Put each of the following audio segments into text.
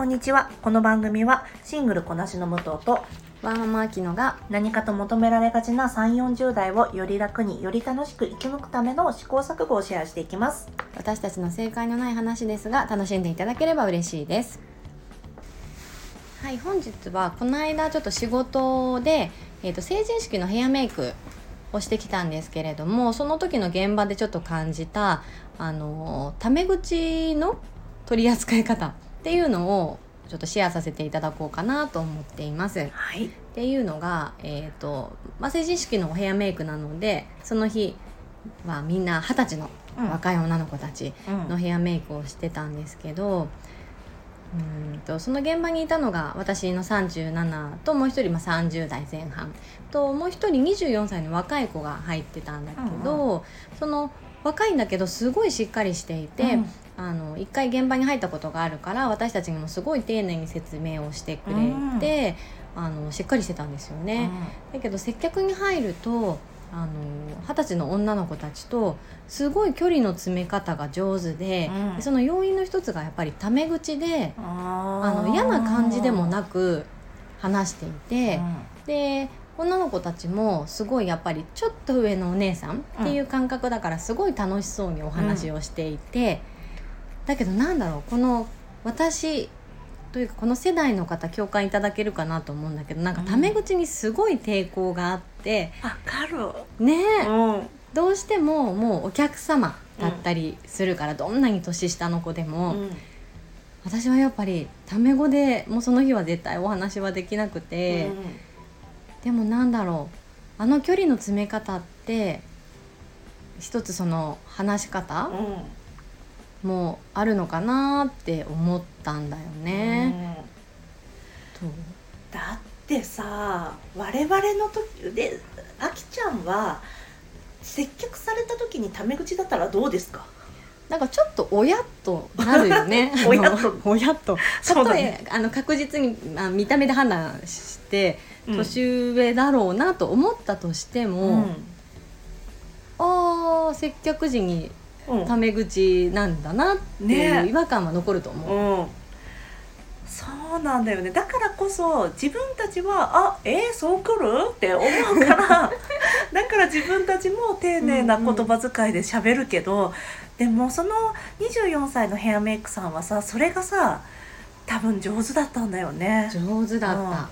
こんにちは。この番組はシングルこなしの武藤とワーママアキノが何かと求められがちな3、40代をより楽により楽しく生き抜くための試行錯誤をシェアしていきます。私たちの正解のない話ですが楽しんでいただければ嬉しいですはい本日はこの間ちょっと仕事で、えー、と成人式のヘアメイクをしてきたんですけれどもその時の現場でちょっと感じたあのタメ口の取り扱い方っていうのをちょっとシェアさせていただこうかなと思っています。はい。っていうのが、えーとまあ、成人式のヘアメイクなのでその日はみんな二十歳の若い女の子たちのヘアメイクをしてたんですけど、うんとその現場にいたのが私の37ともう一人まあ30代前半ともう一人24歳の若い子が入ってたんだけど、その若いんだけどすごいしっかりしていて、うん。あの一回現場に入ったことがあるから私たちにもすごい丁寧に説明をしてくれて、あのしっかりしてたんですよね。だけど接客に入るとあの二十歳の女の子たちとすごい距離の詰め方が上手で,うん。で、その要因の一つがやっぱりタメ口でああの嫌な感じでもくなく話していて、で女の子たちもすごいやっぱりちょっと上のお姉さんっていう感覚だからすごい楽しそうにお話をしていて、だけどなんだろうこの私というかこの世代の方共感いただけるかなと思うんだけどなんかタメ口にすごい抵抗があって、わかる。ねえうん。どうしてももうお客様だったりするから、どんなに年下の子でも、私はやっぱりタメ語でもうその日は絶対お話はできなくて。でもなんだろうあの距離の詰め方って一つその話し方。もあるのかなって思ったんだよね。うんとだってさ我々の時であきちゃんは接客された時にタメ口だったらどうですか？なんかちょっと親となるよね。親と。親と。そうだね。あの確実に、まあ、見た目で判断してうん。年上だろうなと思ったとしても、ああ接客時にうん。タメ口なんだなっていうね。違和感は残ると思う。うん、そうなんだよね。だからこそ自分たちはあえー、そう来る？って思うから。だから自分たちも丁寧な言葉遣いで喋るけど、でもその24歳のヘアメイクさんはさそれがさ多分上手だったんだよね。上手だった、うん。ま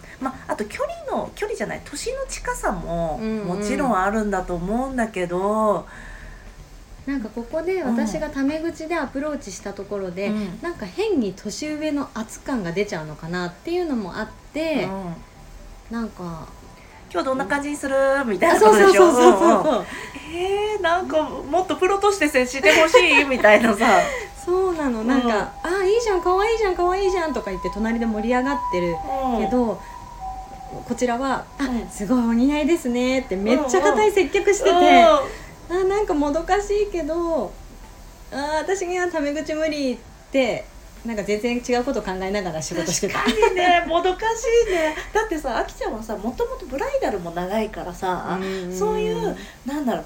あ、あと距離の距離じゃない年の近さもうんうん。もちろんあるんだと思うんだけど、なんかここで私がタメ口でアプローチしたところで、うん。なんか変に年上の圧感が出ちゃうのかなっていうのもあって、うん。なんか今日どんな感じにする？みたいあなことでしょそうそうそう。そううんうん。そうえー、なんかもっとプロとして接してほしいみたいなさ、そうなの。なんか「あいいじゃん可愛いじゃん可愛いじゃん」とか言って隣で盛り上がってるけど、こちらは「あうん。すごいお似合いですね」ってめっちゃ硬い接客してて、あなんかもどかしいけどあ私にはタメ口無理ってなんか全然違うこと考えながら仕事してた。確かにねもどかしいね。だってさあきちゃんはさもともとブライダルも長いからさ、うんそういうなんだろう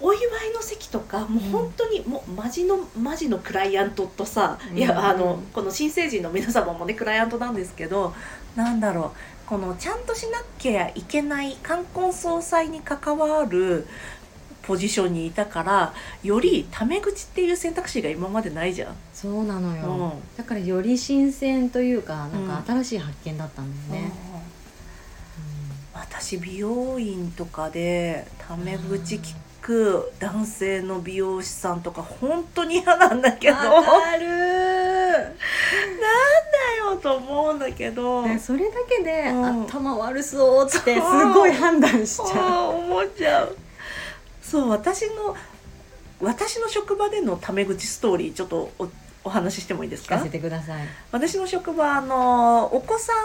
お祝いの席とかもう本当にもうマジのマジのクライアントとさ、うん。いやあのこの新成人の皆様もねクライアントなんですけどなんだろうこのちゃんとしなきゃいけない冠婚葬祭に関わるポジションにいたからよりタメ口っていう選択肢が今までないじゃん。そうなのよ、うん。だからより新鮮というかなんか新しい発見だったんだよね、私美容院とかでタメ口聞く男性の美容師さんとか本当に嫌なんだけど。わなんだよと思うんだけど、ねそれだけで、うん。頭悪そうってすごい判断しちゃう思っちゃうそう私の私の職場でのタメ口ストーリーちょっとおお話ししてもいいですか？聞かせてください。私の職場あのお子さん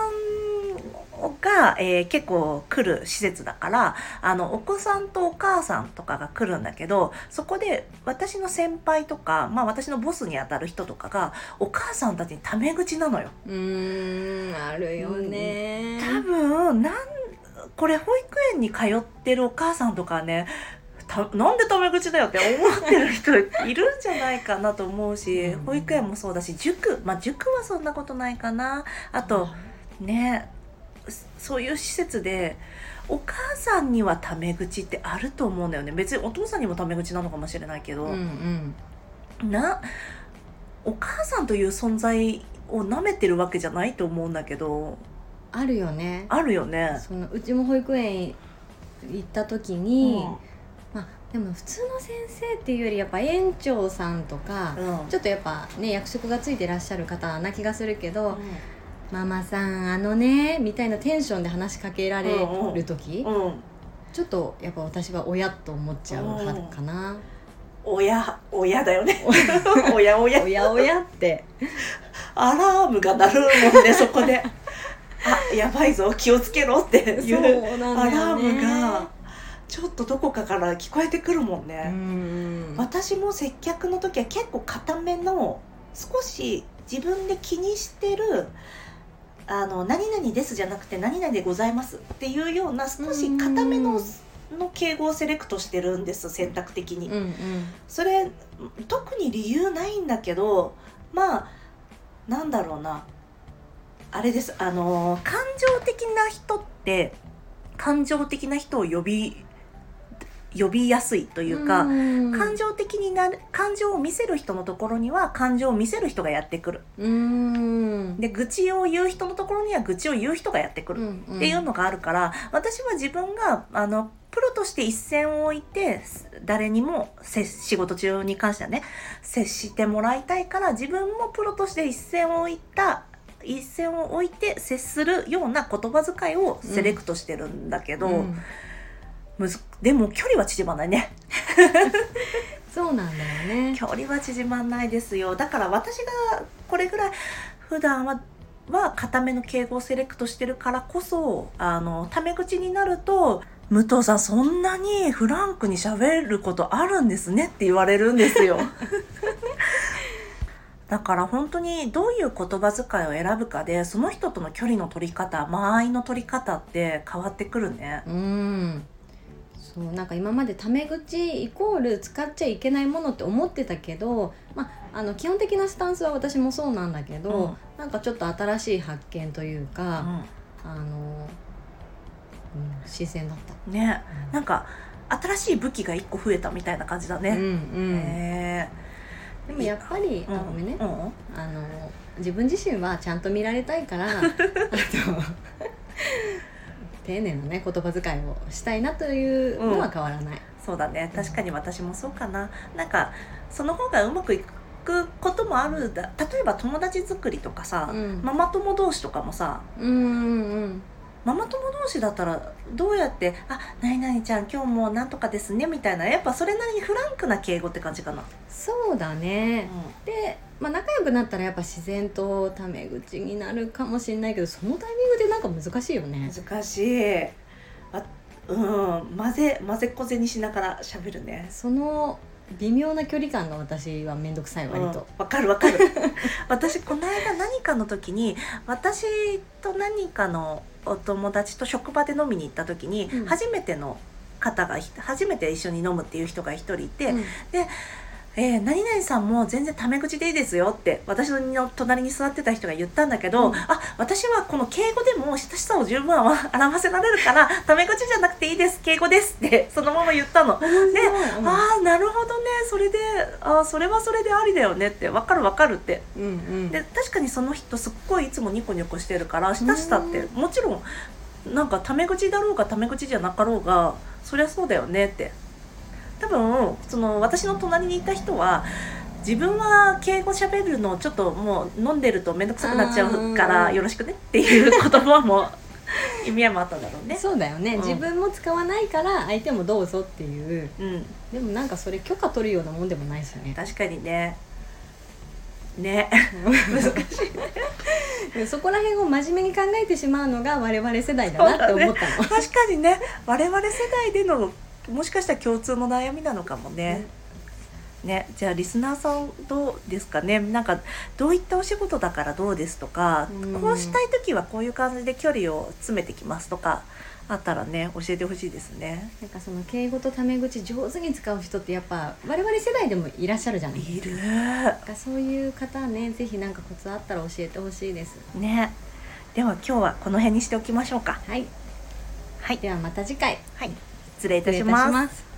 が、えー結構来る施設だからあのお子さんとお母さんとかが来るんだけどそこで私の先輩とか、まあ、私のボスにあたる人とかがお母さんたちにタメ口なのよ。うーんあるよね。多分なんこれ保育園に通ってるお母さんとかはねたなんでタメ口だよって思ってる人いるんじゃないかなと思うし、うん。保育園もそうだし塾まあ塾はそんなことないかな。あと、ねそういう施設でお母さんにはタメ口ってあると思うんだよね。別にお父さんにもタメ口なのかもしれないけど、うんうん。なお母さんという存在を舐めてるわけじゃないと思うんだけどあるよね。あるよね。そのうちも保育園行った時に、まあでも普通の先生っていうよりやっぱ園長さんとか、うん。ちょっとやっぱね役職がついてらっしゃる方な気がするけど「ママさんあのね」みたいなテンションで話しかけられる時、うん。うん。ちょっとやっぱ私は親と思っちゃう派かな。親親だよね。親 親。おやおやって。アラームが鳴るもんねそこで。あやばいぞ気をつけろっていそううなんだアラームがちょっとどこかから聞こえてくるもんうね、ん。私も接客の時は結構固めの少し自分で気にしてるあの何々ですじゃなくて何々でございますっていうような少し固めのの敬語をセレクトしてるんです選択的に、うんうん。それ特に理由ないんだけどまあなんだろうな。あれです。あのー感情的な人って感情的な人を呼び呼びやすいというか、うん。感情的になる感情を見せる人のところには感情を見せる人がやってくる。うん。で愚痴を言う人のところには愚痴を言う人がやってくる。んっていうのがあるから、私は自分があのプロとして一線を置いて誰にも接仕事中に関してはね接してもらいたいから自分もプロとして一線を置いた一線を置いて接するような言葉遣いをセレクトしてるんだけど、うんむずでも距離は縮まないね そうなんだよね距離は縮まんないですよだから私がこれぐらい普段はは固めの敬語をセレクトしてるからこそあのタメ口になると「武藤さんそんなにフランクに喋ることあるんですね」って言われるんですよ。だから本当にどういう言葉遣いを選ぶかでその人との距離の取り方間合いの取り方って変わってくるね。うんそうなんか今までタメ口イコール使っちゃいけないものって思ってたけど、まあ、あの基本的なスタンスは私もそうなんだけど、うん。なんかちょっと新しい発見といううか、ん。あの、うん、新鮮だった。ね。なんか新しい武器が1個増えたみたいな感じだうんね。うん。へでもやっぱり、ーあごめんね、うん。あの自分自身はちゃんと見られたいから あと丁寧なね言葉遣いをしたいなというのは変わらない。そうだね。確かに私もそうかな。なんかその方がうまくいくこともあるだ。例えば友達作りとかさ、うん。ママ友同士とかもさうんうんうんママ友同士だったらどうやって「あ何々ちゃん今日もなんとかですね」みたいな。やっぱそれなりにフランクな敬語って感じかな、そうだね、で、まあ、仲良くなったらやっぱ自然とタメ口になるかもしれないけどそのタイミングでなんか難しいよね。難しい。あうん。混ぜ混ぜこぜにしながら喋るね。その微妙な距離感が私は面倒くさい割と、うんわかるわかる。私この間何かの時に私と何かのお友達と職場で飲みに行った時に、うん。初めての方がひ初めて一緒に飲むっていう人が一人いて、うんえー何々さんも全然タメ口でいいですよって私の隣に座ってた人が言ったんだけど、うん。あ私はこの敬語でも親しさを十分表せられるからタメ口じゃなくていいです敬語ですってそのまま言ったの。で、うん。ああなるほどね。それであーそれはそれでありだよねって分かる分かるって。うんうん。で確かにその人すっごいいつもニコニコしてるから親しさってもちろんなんかタメ口だろうがタメ口じゃなかろうがそりゃそうだよねって多分その私の隣にいた人は自分は敬語喋るのちょっともう飲んでると面倒くさくなっちゃうからよろしくねっていう言葉も 意味合いもあったんだろうね。そうだよね、うん。自分も使わないから相手もどうぞっていう。うん、でもなんかそれ許可取るようなもんでもないしね。確かにね。ね。でそこら辺を真面目に考えてしまうのが我々世代だなって思ったの、確かにね。我々世代でのもしかしたら共通の悩みなのかもね。ね、じゃあリスナーさんどうですかね。なんかどういったお仕事だからどうですとか、うん。こうしたい時はこういう感じで距離を詰めてきますとかあったらね教えてほしいですね。なんかその敬語とタメ口上手に使う人ってやっぱ我々世代でもいらっしゃるじゃないいる。なんかそういう方ねぜひなんかコツあったら教えてほしいです。ね。では今日はこの辺にしておきましょうか。はい。はい。ではまた次回。はい失礼いたします。